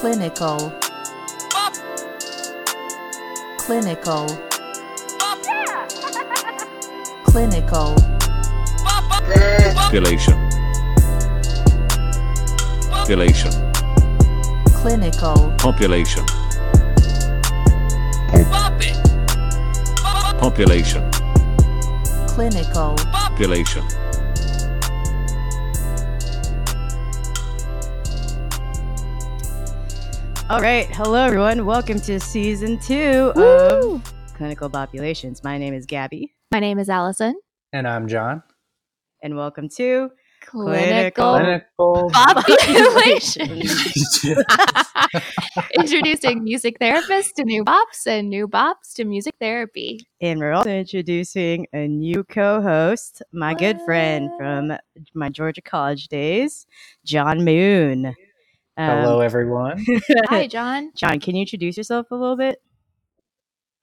clinical. Clinical. Clinical. Population. Population. clinical. Population. Population. clinical. Population. All right. Hello, everyone. Welcome to season two of Clinical Populations. My name is Gabby, My name is Allison. And I'm John. and welcome to Clinical, Clinical. populations. Introducing music therapists to new bops and new bops to music therapy. And we're also introducing a new co host, my good friend from my Georgia college days, John Moon. Um, Hello, everyone. Hi, John. John, can you introduce yourself a little bit?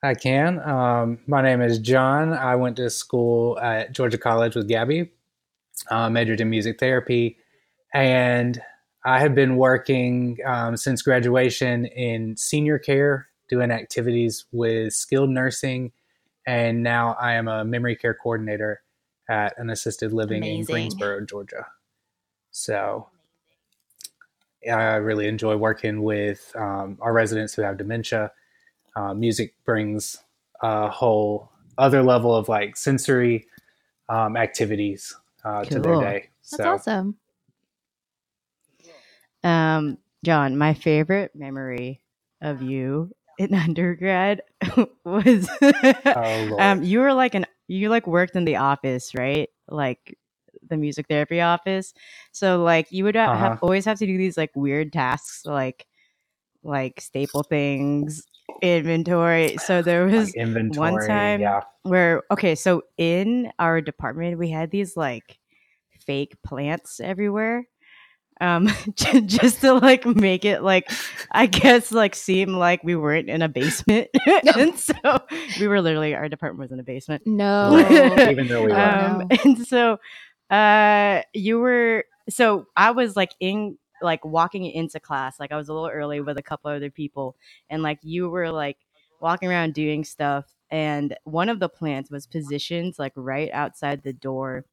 I can. Um, my name is John. I went to school at Georgia College with Gabby, uh, majored in music therapy, and I have been working um, since graduation in senior care, doing activities with skilled nursing, and now I am a memory care coordinator at an assisted living in Greensboro, Georgia. So I really enjoy working with um, our residents who have dementia. Uh, music brings a whole other level of like sensory um, activities uh, to their Cool. day. That's so awesome. Um, John, my favorite memory of you in undergrad was Oh, um you were like an you like worked in the office, right? Like the music therapy office. So like you would ha- Uh-huh. have always have to do these like weird tasks like like staple things, inventory. So there was like inventory. time- yeah. where okay so in our department we had these like fake plants everywhere um just to like make it like i guess like seem like we weren't in a basement and so we were literally our department was in a basement No. Even though we were. Um and so uh you were so i was like in like walking into class like i was a little early with a couple other people and like you were like walking around doing stuff and one of the plants was positioned like right outside the door.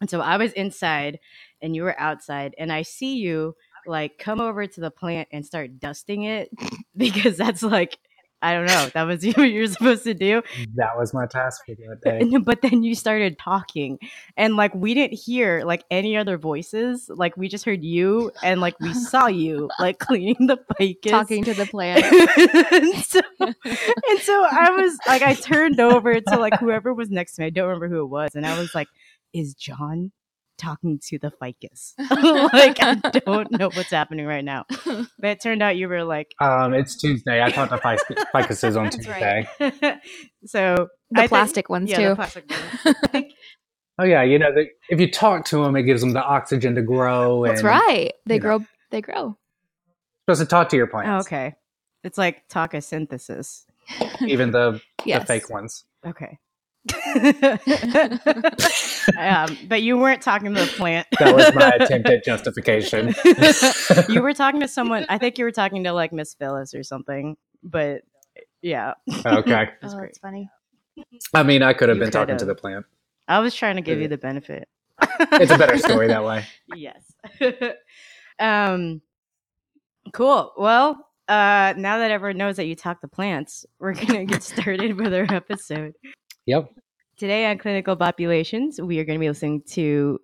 And so i was inside and you were outside and i see you like come over to the plant and start dusting it because that's like i don't know that was what you were supposed to do that was my task for that day. but then you started talking and like we didn't hear like any other voices like we just heard you and like we saw you like cleaning the ficus Talking to the plant. and, so, and so i was like i turned over to like whoever was next to me i don't remember who it was and i was like is john talking to the ficus like i don't know what's happening right now but it turned out you were like Um, it's Tuesday. I taught the fic- ficuses on Tuesday. right. so The I think- plastic ones, yeah, too. the plastic ones. Oh yeah, you know, the, if you talk to them, it gives them the oxygen to grow. And That's right. They you know. grow. They grow. Supposed to talk to your Oh, plants. okay. It's like talk synthesis. Even the, Yes. the fake ones. Okay. Um, but you weren't talking to the plant. That was my attempt at justification. you were talking to someone. I think you were talking to like Miss Phyllis or something. But yeah, okay. That's oh, great. that's funny. I mean, I could have You been talking to the plant. I was trying to give you the benefit. It's a better story that way. yes. um. Cool. Well, uh, now that everyone knows that you talk to plants, we're gonna get started with our episode. Yep. Today on Clinical Populations, we are going to be listening to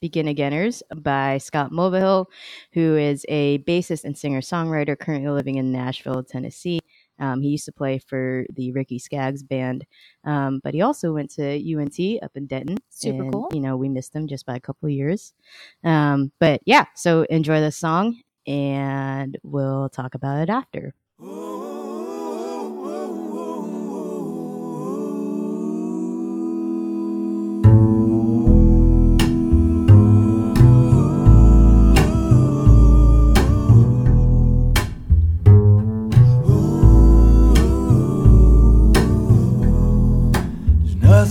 Begin Againers by Scott Mulvihill, who is a bassist and singer songwriter currently living in Nashville, Tennessee. Um, he used to play for the Ricky Skaggs band, um, but he also went to UNT up in Denton. Super and, cool. You know, we missed him just by a couple of years. Um, but yeah, so enjoy the song, and we'll talk about it after.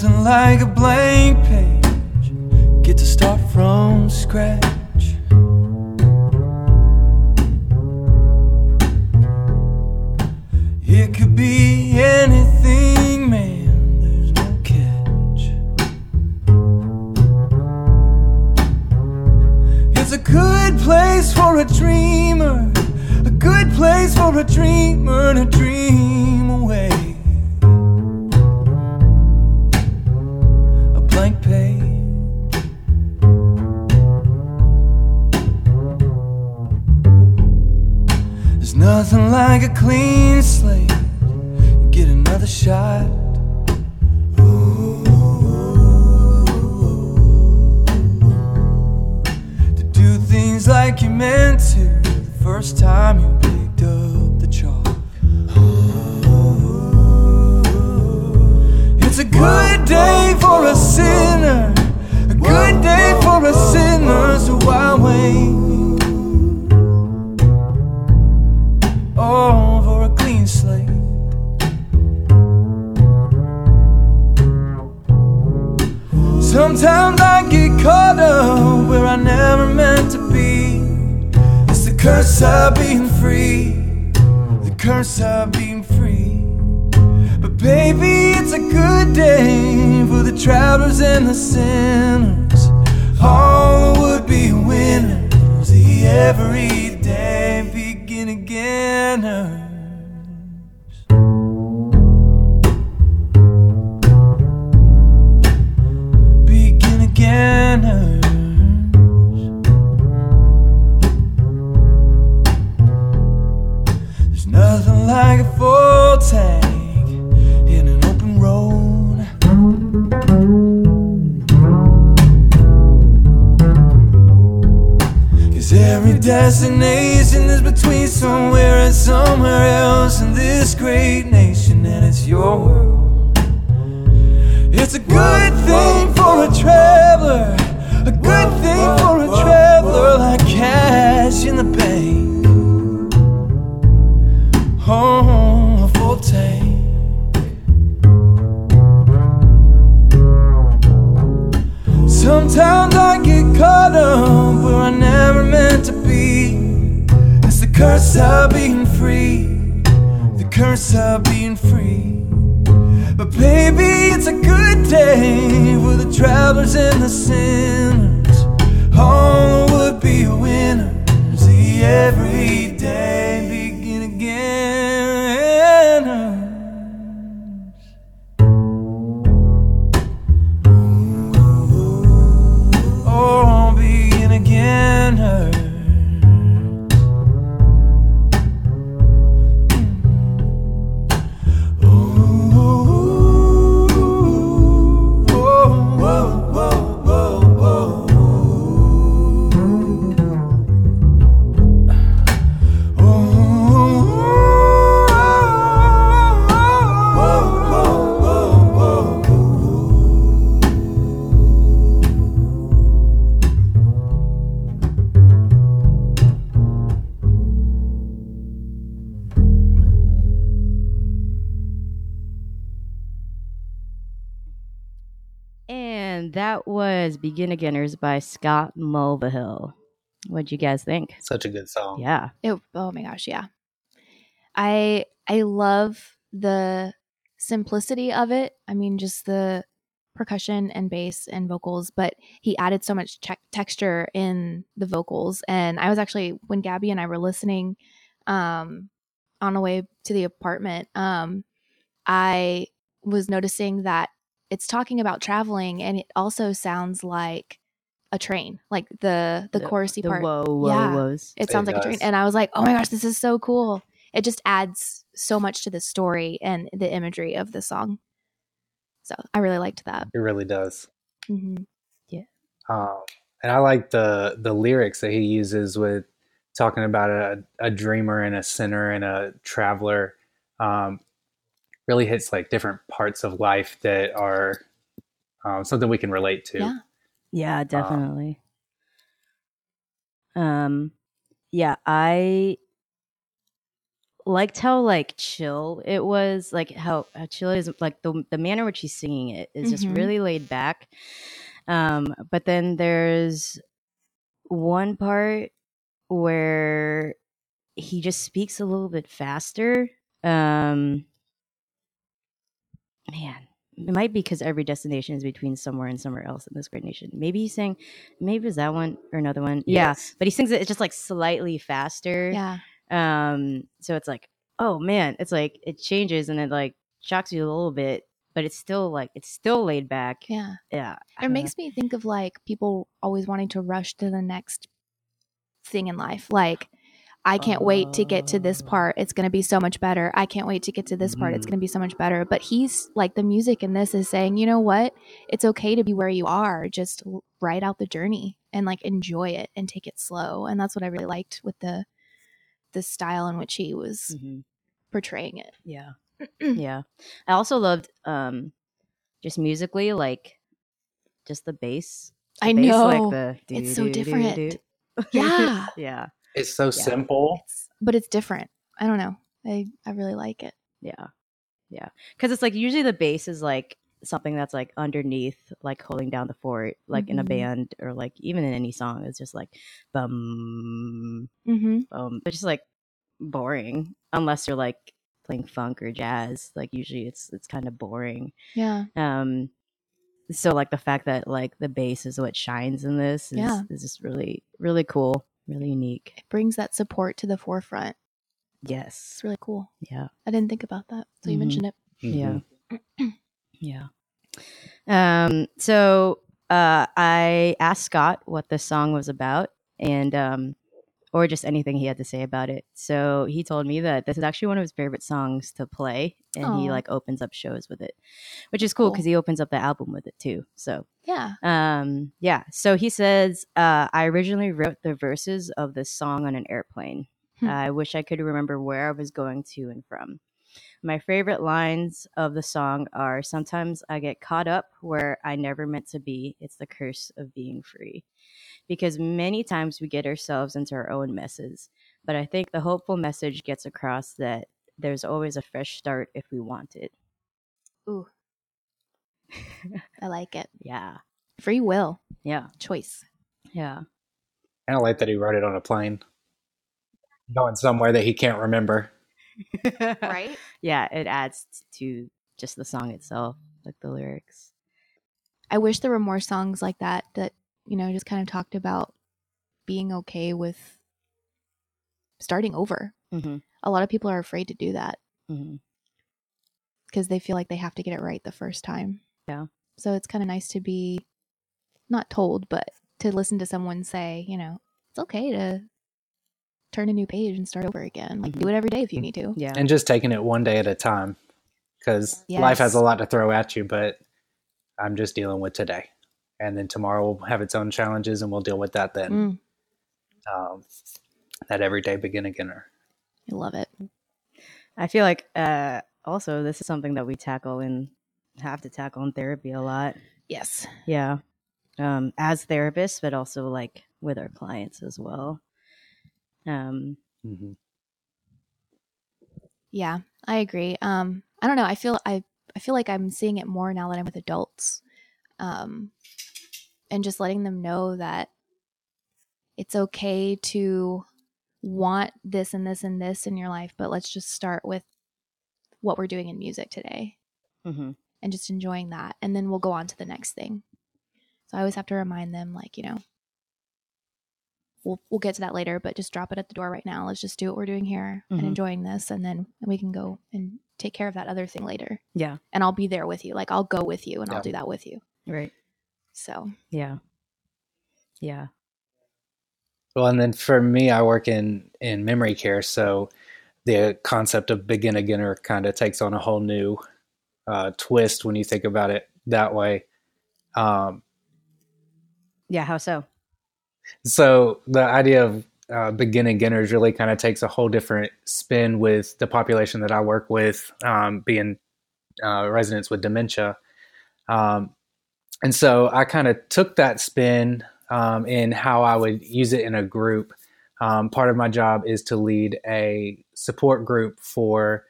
Like a blank page. Get to start from scratch. It could be anything, man. There's no catch. It's a good place for a dreamer, a good place for a dreamer to dream away. Nothing like a clean slate. You get another shot. To do things like you meant to the first time you picked up the chalk. It's a good day for a sinner, a good day for a sinner, so why wait? Sometimes I get caught up where I never meant to be. It's the curse of being free, the curse of being free. But baby, it's a good day for the travelers and the sinners. All the would-be winners, the everyday begin againers. Destination is between somewhere and somewhere else in this great nation, and it's your world. It's a good thing for a traveler, a good thing for a traveler like cash in the bank. Curse of being free, the curse of being free. But baby, it's a good day for the travelers and the sinners. All would be winners, the everyday was Begin Againers by Scott Mulvihill. What'd you guys think? Such a good song. Yeah. It, oh my gosh, yeah. I I love the simplicity of it. I mean, just the percussion and bass and vocals, but he added so much te- texture in the vocals. And I was actually when Gabby and I were listening um, on the way to the apartment, um, I was noticing that it's talking about traveling, and it also sounds like a train, like the the, chorusy the part. whoa, whoa, Yeah. whoas. It It sounds like a train. And I was like, oh my gosh, this is so cool. It just adds so much to the story and the imagery of the song. So I really liked that. It really does. hmm Yeah. Um, and I like the the lyrics that he uses with talking about a, a dreamer and a sinner and a traveler. Um, really hits like different parts of life that are um, something we can relate to. Yeah. Yeah, definitely. Um, yeah, I liked how like chill it was, like how, how chill it is, like the the manner in which he's singing it is just Mhm. really laid back. Um, but then there's one part where he just speaks a little bit faster. Um, man, it might be because every destination is between somewhere and somewhere else in this great nation. Maybe he's saying, maybe it's that one or another one? Yeah, but he sings it it's just like slightly faster. Yeah. Um, so it's like, oh man, it's like it changes and it like shocks you a little bit, but it's still like it's still laid back. Yeah. Yeah, It don't know. makes me think of like people always wanting to rush to the next thing in life. Like, I can't wait to get to this Oh. part. It's going to be so much better. I can't wait to get to this part. It's Mm. going to be so much better. But he's like, the music in this is saying, you know what? It's okay to be where you are. Just ride out the journey and like enjoy it and take it slow. And that's what I really liked with the the style in which he was Mhm. portraying it. Yeah. yeah. I also loved um just musically like just the bass. The I bass, know. like the It's so different. Yeah. yeah. It's so simple. It's, but it's different. I don't know. I, I really like it. Yeah. Yeah. Cuz it's like usually the bass is like something that's like underneath like holding down the fort like in a Mhm. band or like even in any song it's just like bum Mm-hmm. um it's just like boring unless you're like playing funk or jazz like usually it's it's kind of boring Yeah. um so like the fact that like the bass is what shines in this is, Yeah. is just really really cool really unique It brings that support to the forefront. yes It's really cool. yeah I didn't think about that. So you Mhm. mentioned it. yeah Mhm. yeah um so uh i asked scott what the song was about and um or just anything he had to say about it so he told me that this is actually one of his favorite songs to play and he like opens up shows with it which is cool Cool. because he opens up the album with it too so Yeah. Um, yeah. So he says, uh, I originally wrote the verses of this song on an airplane. Hmm. I wish I could remember where I was going to and from. My favorite lines of the song are Sometimes I get caught up where I never meant to be. It's the curse of being free. Because many times we get ourselves into our own messes. But I think the hopeful message gets across that there's always a fresh start if we want it. Ooh. I like it. Yeah. Free will. Yeah. Choice. Yeah. I don't like that he wrote it on a plane, going somewhere that he can't remember. Right? yeah, it adds to just the song itself, like the lyrics. I wish there were more songs like that that, you know, just kind of talked about being okay with starting over. Mm-hmm. A lot of people are afraid to do that Mm-hmm. because they feel like they have to get it right the first time. Yeah. So it's kind of nice to be not told, but to listen to someone say, you know, it's okay to turn a new page and start over again. Like do it every day if you need to. Yeah. And just taking it one day at a time because life has a lot to throw at you, but I'm just dealing with today. And then tomorrow will have its own challenges and we'll deal with that then. Mm, Um, that everyday begin againer. I love it. I feel like uh, also this is something that we tackle and have to tackle in therapy a lot. Yes. Yeah. Um, as therapists, but also like with our clients as well. Um, hmm Yeah, I agree. Um, I don't know. I feel I I feel like I'm seeing it more now that I'm with adults, um, and just letting them know that it's okay to want this and this and this in your life, but let's just start with what we're doing in music today mhm. and just enjoying that, and then we'll go on to the next thing. So I always have to remind them, like you know, we'll we'll get to that later, but just drop it at the door right now. Let's just do what we're doing here Mhm. and enjoying this, and then we can go and take care of that other thing later. Yeah. And I'll be there with you. Like I'll go with you, and Yeah. I'll do that with you. Right. So Yeah. Yeah. Well, and then for me, I work in in memory care, so the concept of begin againer kind of takes on a whole new uh, twist when you think about it that way. Um, Yeah. How so? so the idea of uh, begin againers really kind of takes a whole different spin with the population that I work with, um, being uh, residents with dementia. Um, and so I kind of took that spin um, in how I would use it in a group. Um, part of my job is to lead a support group for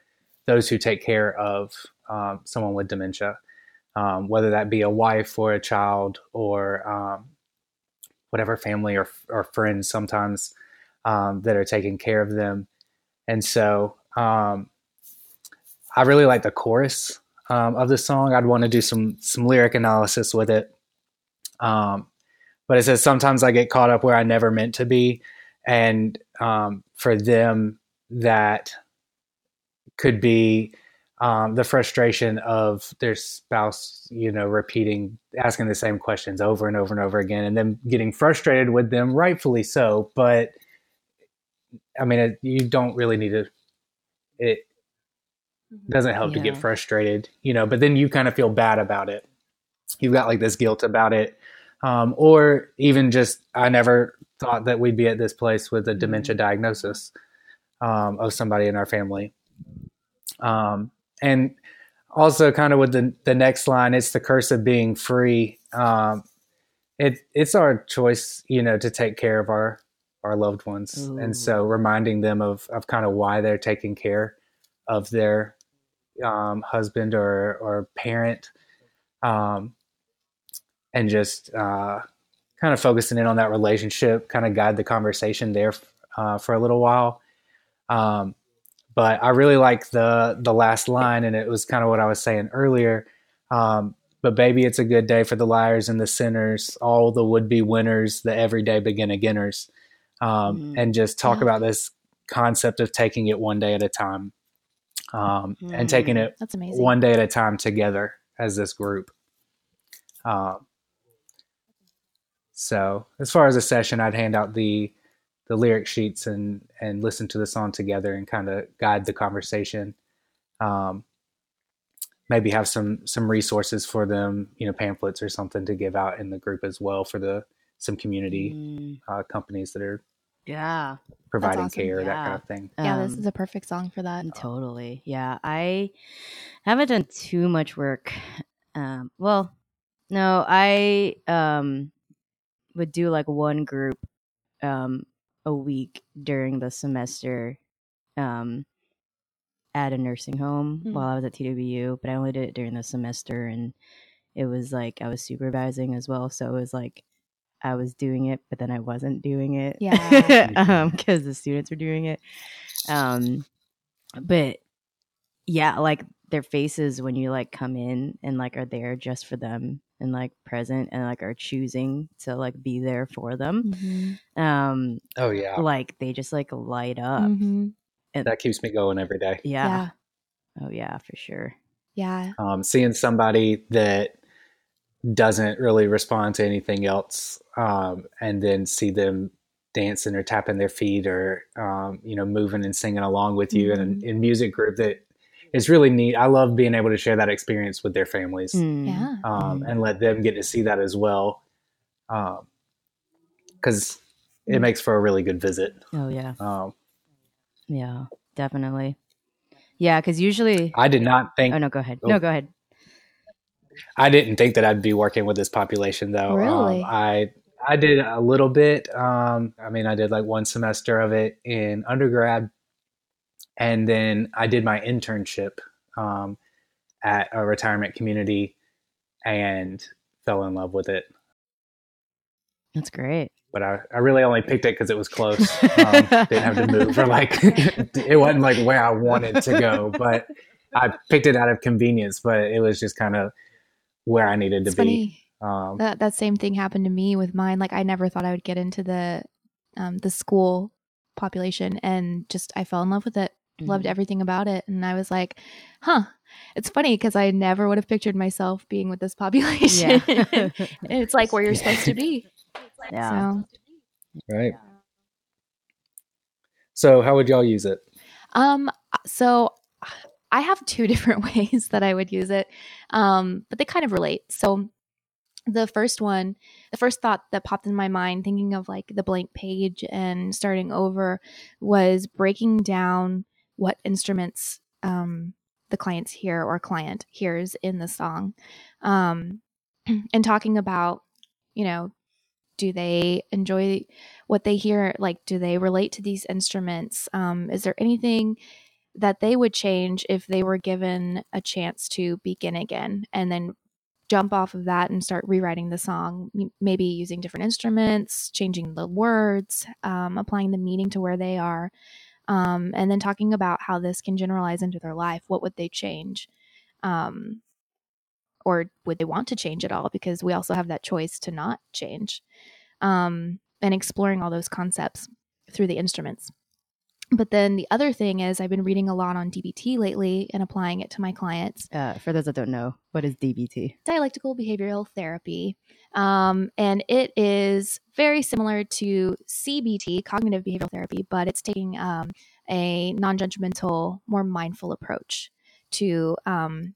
those who take care of um, someone with dementia, um, whether that be a wife or a child or um, whatever family or, or friends sometimes um, that are taking care of them. And so I really like the chorus um, of the song. I'd want to do some some lyric analysis with it. Um, but it says sometimes I get caught up where I never meant to be, and um, for them that could be um, the frustration of their spouse, you know, repeating, asking the same questions over and over and over again, and then getting frustrated with them, rightfully so. But I mean, it, you don't really need to. It doesn't help to get frustrated, you know. But then you kind of feel bad about it. You've got like this guilt about it, um, or even just I never thought that we'd be at this place with a dementia diagnosis um, of somebody in our family. Um, and also, kind of with the the next line, it's the curse of being free. Um, it it's our choice, you know, to take care of our our loved ones, Ooh. and so reminding them of of kind of why they're taking care of their um, husband or or parent, um, and just uh, kind of focusing in on that relationship, kind of guide the conversation there uh, for a little while. Um, but I really like the the last line, and it was kind of what I was saying earlier. Um, but baby, it's a good day for the liars and the sinners, all the would be winners, the everyday begin againers, um, Mm. and just talk Yeah. about this concept of taking it one day at a time, um, and taking Mm. it That's amazing. one day at a time together as this group. Um, so as far as a session, I'd hand out the the lyric sheets and and listen to the song together and kind of guide the conversation. Um, maybe have some some resources for them, you know, pamphlets or something to give out in the group as well for the some community Mm, uh, companies that are yeah. providing awesome. care, that kind of thing. yeah, this Um, is a perfect song for that. Totally. Yeah. I haven't done too much work. Um, well, no, I um would do like one group um a week during the semester um at a nursing home Hmm. while I was at TWU, but I only did it during the semester and it was like I was supervising as well, so it was like I was doing it, but then I wasn't doing it. Yeah. um, because the students were doing it. Um, but yeah, like their faces when you like come in and like are there just for them and like present and like are choosing to like be there for them. Mhm. Um, Oh yeah, like they just like light up. Mhm. that keeps me going every day. Yeah. Yeah. Oh yeah, for sure. Yeah. um, seeing somebody that doesn't really respond to anything else um, and then see them dancing or tapping their feet or um, you know moving and singing along with you in Mhm. a in music group that is really neat i love being able to share that experience with their families Mm. Yeah. um, Mm. and let them get to see that as well because it Mm. makes for a really good visit Oh yeah. um, Yeah. Definitely. Yeah, because usually. i did not think Oh no, go ahead. Oh. No, go ahead. I didn't think that I'd be working with this population though. Really? Um, I I did a little bit. Um, I mean, I did like one semester of it in undergrad, and then I did my internship um, at a retirement community and fell in love with it. That's great. But I, I really only picked it because it was close. Um, didn't have to move or like it wasn't like where I wanted to go, but I picked it out of convenience. But it was just kind of where I needed to It's be. funny. Um, That that same thing happened to me with mine. Like I never thought I would get into the um the school population and just I fell in love with it. Loved Mhm. everything about it. And I was like, huh. It's funny because I never would have pictured myself being with this population. Yeah. it's like where you're supposed to be. yeah. So Right. So, how would y'all use it? Um, so I have two different ways that I would use it, um, but they kind of relate. So the first one, the first thought that popped in my mind, thinking of like the blank page and starting over, was breaking down what instruments um, the clients hear or client hears in the song, um, and talking about, you know, do they enjoy what they hear like do they relate to these instruments um, is there anything that they would change if they were given a chance to begin again and then jump off of that and start rewriting the song maybe using different instruments changing the words um, applying the meaning to where they are um, and then talking about how this can generalize into their life. What would they change? Um, or would they want to change at all? Because we also have that choice to not change. Um, and exploring all those concepts through the instruments. But then the other thing is, I've been reading a lot on DBT lately and applying it to my clients. Uh, for those that don't know, what is DBT? Dialectical behavioral therapy. Um, and it is very similar to CBT, cognitive behavioral therapy, but it's taking um, a non judgmental, more mindful approach to um,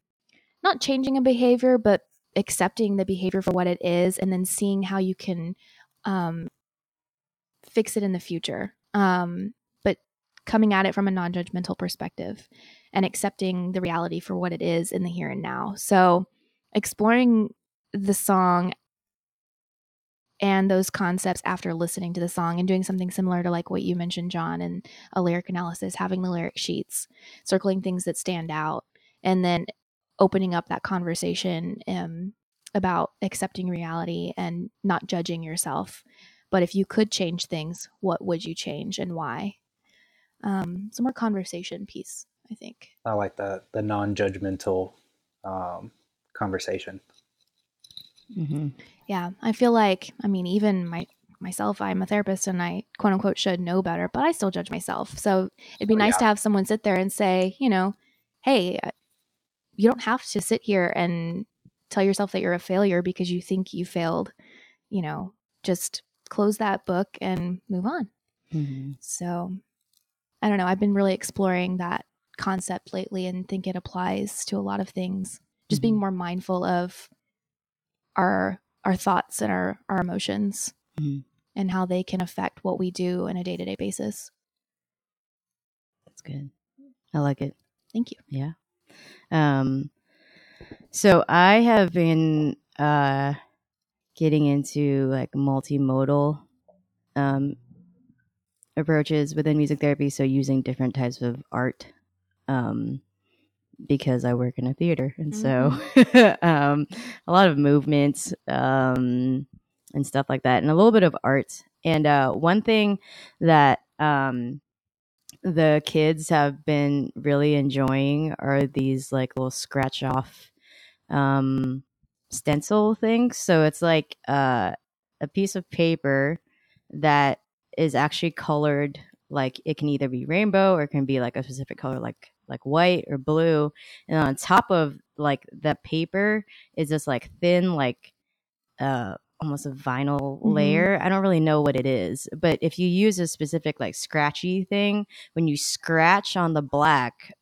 not changing a behavior, but accepting the behavior for what it is and then seeing how you can um, fix it in the future. Um, coming at it from a non judgmental perspective and accepting the reality for what it is in the here and now. So, exploring the song and those concepts after listening to the song and doing something similar to like what you mentioned john and a lyric analysis having the lyric sheets circling things that stand out and then opening up that conversation um, about accepting reality and not judging yourself but if you could change things what would you change and why um, some more conversation piece i think I like that the non-judgmental um, conversation. Mm-hmm. Yeah, I feel like I mean even my myself I'm a therapist and I quote unquote should know better, but I still judge myself. So it'd be Oh, nice yeah. to have someone sit there and say, you know, hey, uh, you don't have to sit here and tell yourself that you're a failure because you think you failed. You know, just close that book and move on. Mm-hmm. So I don't know. I've been really exploring that concept lately and think it applies to a lot of things. Just being Mhm. more mindful of our our thoughts and our our emotions Mhm. and how they can affect what we do on a day-to-day basis. That's good. I like it. Thank you. Yeah. Um so I have been uh getting into like multimodal um approaches within music therapy, so using different types of art um because I work in a theater and so um a lot of movements um and stuff like that and a little bit of art. And uh one thing that um the kids have been really enjoying are these like little scratch off um stencil things so it's like uh a piece of paper that is actually colored like it can either be rainbow or it can be like a specific color like like white or blue and on top of like the paper is this like thin like uh almost a vinyl Mhm. layer i don't really know what it is but if you use a specific like scratchy thing when you scratch on the black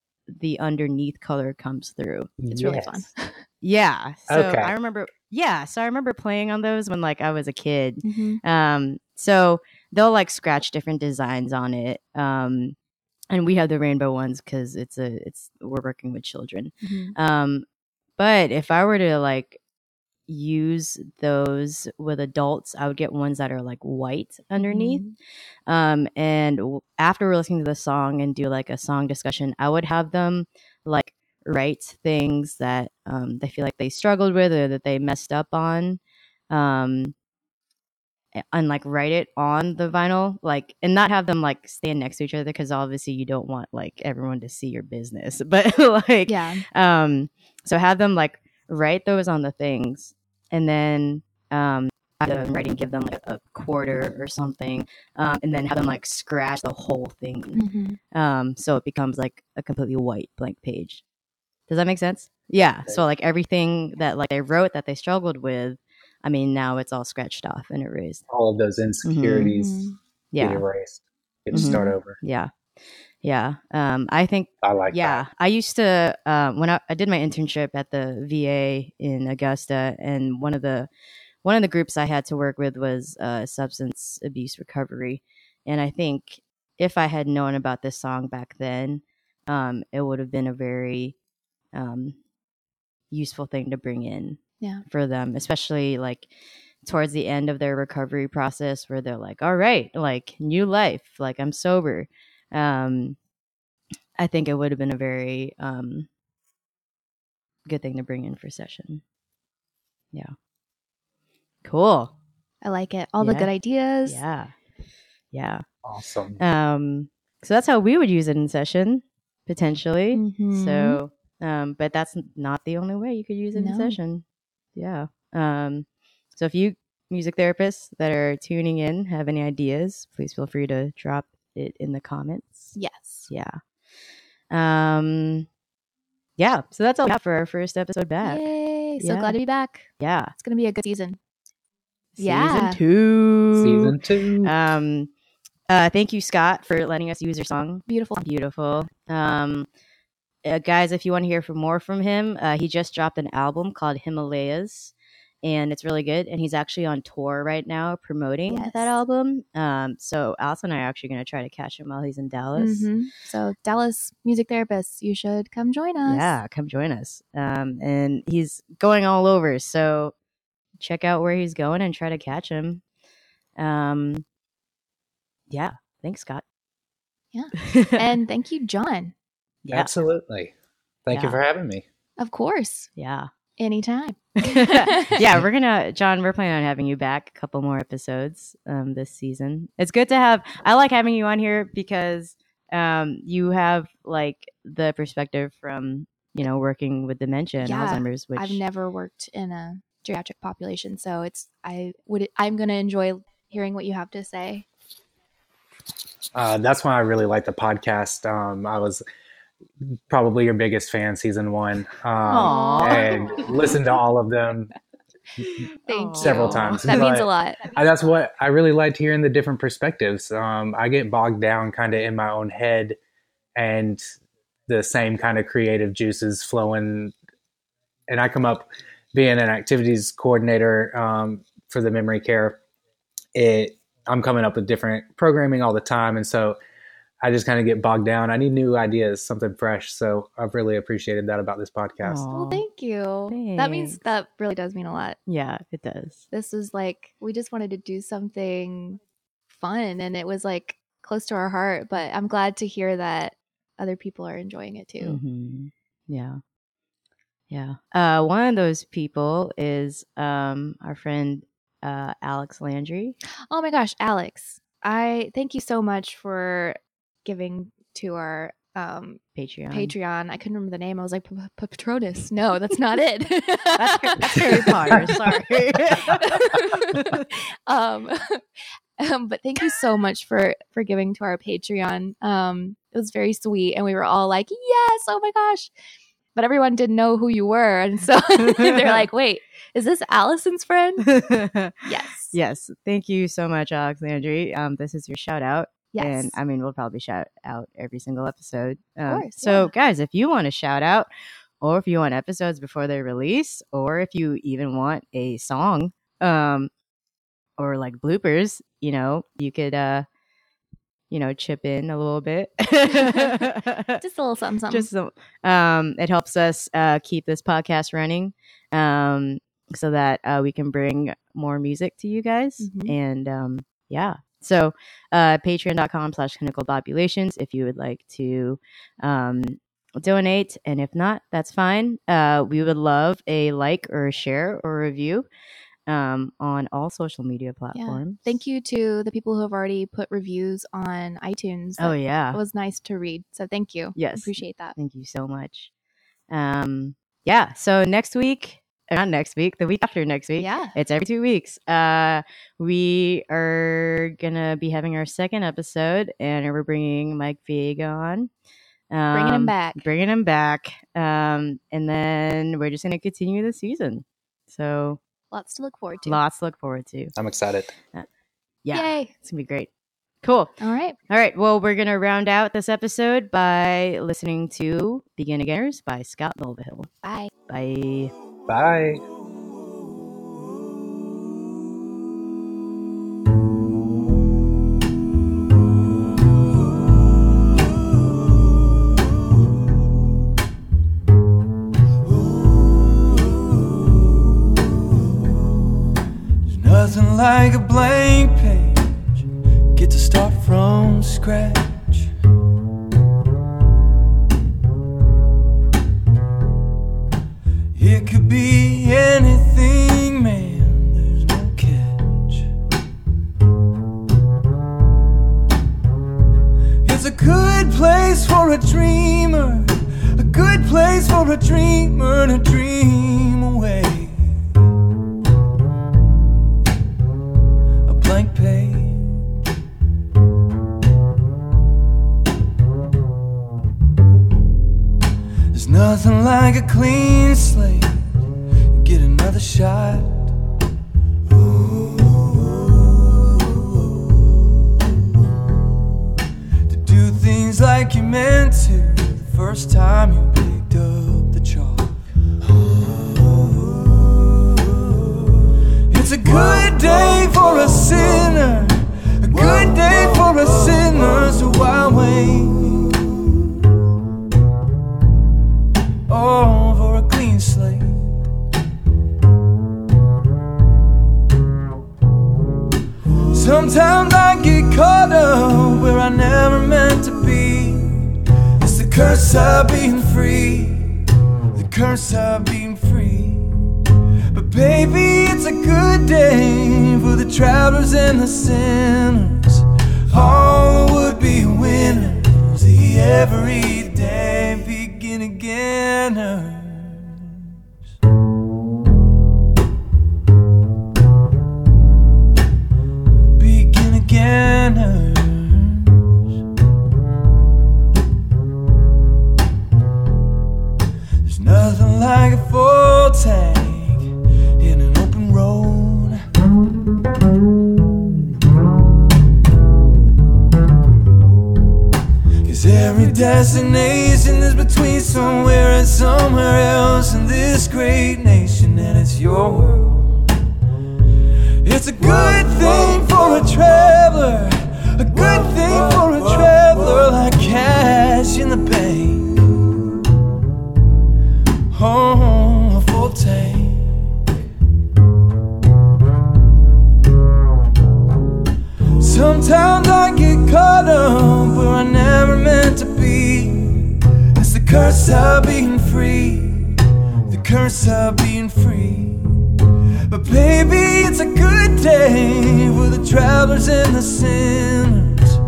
the underneath color comes through It's really fun. yeah so Okay. i remember yeah so i remember playing on those when like i was a kid Mhm. um so they'll like scratch different designs on it um and we have the rainbow ones because it's a it's we're working with children Mhm. um but if i were to like use those with adults i would get ones that are like white underneath Mhm. um and w- after we're listening to the song and do like a song discussion i would have them like write things that um they feel like they struggled with or that they messed up on um and like write it on the vinyl like and not have them like stand next to each other because obviously you don't want like everyone to see your business but like Yeah. um so have them like write those on the things and then um have them write and give them like a quarter or something um and then have them like scratch the whole thing Mhm. um so it becomes like a completely white blank page does that make sense yeah so like everything that like they wrote that they struggled with i mean now it's all scratched off and erased All of those insecurities Mhm. get yeah erased. Get to Mhm. start over. yeah yeah um i think I like yeah that. i used to um, when I, I did my internship at the va in augusta and one of the one of the groups i had to work with was uh, substance abuse recovery and i think if i had known about this song back then um, it would have been a very um, useful thing to bring in Yeah. for them especially like towards the end of their recovery process where they're like all right like new life like i'm sober um i think it would have been a very um good thing to bring in for session yeah cool I like it. All the good ideas. yeah yeah Awesome. um so that's how we would use it in session potentially. Mhm. So, um, but that's not the only way you could use it in session. Yeah. Um, so if you music therapists that are tuning in have any ideas, please feel free to drop it in the comments. yes. Yeah. Um, yeah. So that's all we have for our first episode back. Yay! So Yeah. glad to be back. Yeah. It's gonna be a good season. Yeah. Season two. Season two. Um, uh, thank you, Scott, for letting us use your song. Beautiful. Beautiful. Um, uh, guys, if you want to hear from more from him, uh, he just dropped an album called Himalayas, and it's really good. And he's actually on tour right now promoting Yes. that album. Um, so Alice and I are actually going to try to catch him while he's in Dallas. Mhm. So Dallas music therapists, you should come join us. Yeah, come join us. Um, and he's going all over, so check out where he's going and try to catch him. Um, yeah, thanks, Scott. Yeah. And thank you, John. Yeah, Absolutely. Thank you for having me. Of course. yeah. Anytime. yeah, we're gonna, John. We're planning on having you back a couple more episodes um, this season. It's good to have. I like having you on here because um, you have like the perspective from you know working with dementia and Yeah, Alzheimer's, which I've never worked in a geriatric population, so it's I would I'm gonna enjoy hearing what you have to say. Uh, that's why I really like the podcast. Um, I was probably your biggest fan season one, um, and listened to all of them. Thank Several you. times, That means a lot. I, that's what I really liked hearing the different perspectives. Um, I get bogged down kind of in my own head, and the same kind of creative juices flowing. And I come up being an activities coordinator um, for the memory care. It I'm coming up with different programming all the time, and so I just kind of get bogged down. I need new ideas, something fresh. So I've really appreciated that about this podcast. Aw. Well, thank you. That means that really does mean a lot. yeah, it does. This was like we just wanted to do something fun, and it was like close to our heart. But I'm glad to hear that other people are enjoying it too. Mhm. Yeah. Yeah. Uh, one of those people is um, our friend uh, Alex Landry. Oh my gosh, Alex! I thank you so much for giving to our um, Patreon. Patreon. I couldn't remember the name. I was like, "P- P- Patronus. No, that's not it. That's, that's Harry Potter. Sorry. um, um, but thank you so much for for giving to our Patreon. Um, it was very sweet, and we were all like, "Yes! Oh my gosh!" But everyone didn't know who you were, and so they're like, "Wait, is this Allison's friend?" Yes. yes. Thank you so much, Alex Landry. Um, this is your shout out. Yes. And I mean, we'll probably shout out every single episode. Um, course, so, yeah. guys, if you want to shout out, or if you want episodes before they release, or if you even want a song, um, or like bloopers, you know, you could, uh, you know, chip in a little bit. Just a little something, something. just some, um, it helps us uh, keep this podcast running, um, so that uh, we can bring more music to you guys. Mhm. And um, yeah, so uh, patreon.com slash clinical populations if you would like to um, donate, and if not, that's fine. Uh, we would love a like or a share or a review um, on all social media platforms. Thank you to the people who have already put reviews on iTunes. Oh yeah. It was nice to read. So thank you. Yes. Appreciate that. Thank you so much. Um, yeah. So next week, uh, not next week, the week after next week. Yeah. It's every two weeks. Uh, we are gonna be having our second episode, and we're bringing Mike Viega on. Um, Bringing him back. Bringing him back. Um, and then we're just gonna continue the season. So Lots to look forward to. lots to look forward to. I'm excited. Yeah, Yay. it's gonna be great. Cool. All right. All right. Well, we're going to round out this episode by listening to Begin Againers by Scott Mulvihill. Bye. Bye. Bye. Like a blank page. Get to start from scratch. For a dreamer, a good place for a dreamer to dream away. A blank page. There's nothing like a clean slate. You get another shot. Things like you meant to the first time you picked up the chalk. It's a good day for a sinner, a good day for a sinner, so why wait? Oh, for a clean slate. Sometimes I get caught up where I never meant to curse of being free, the curse of being free. But baby, it's a good day for the travelers and the sinners. All the would-be winners, the everyday begin againers. Day for the travelers and the sinners.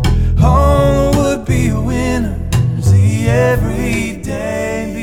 All would be winners, the everyday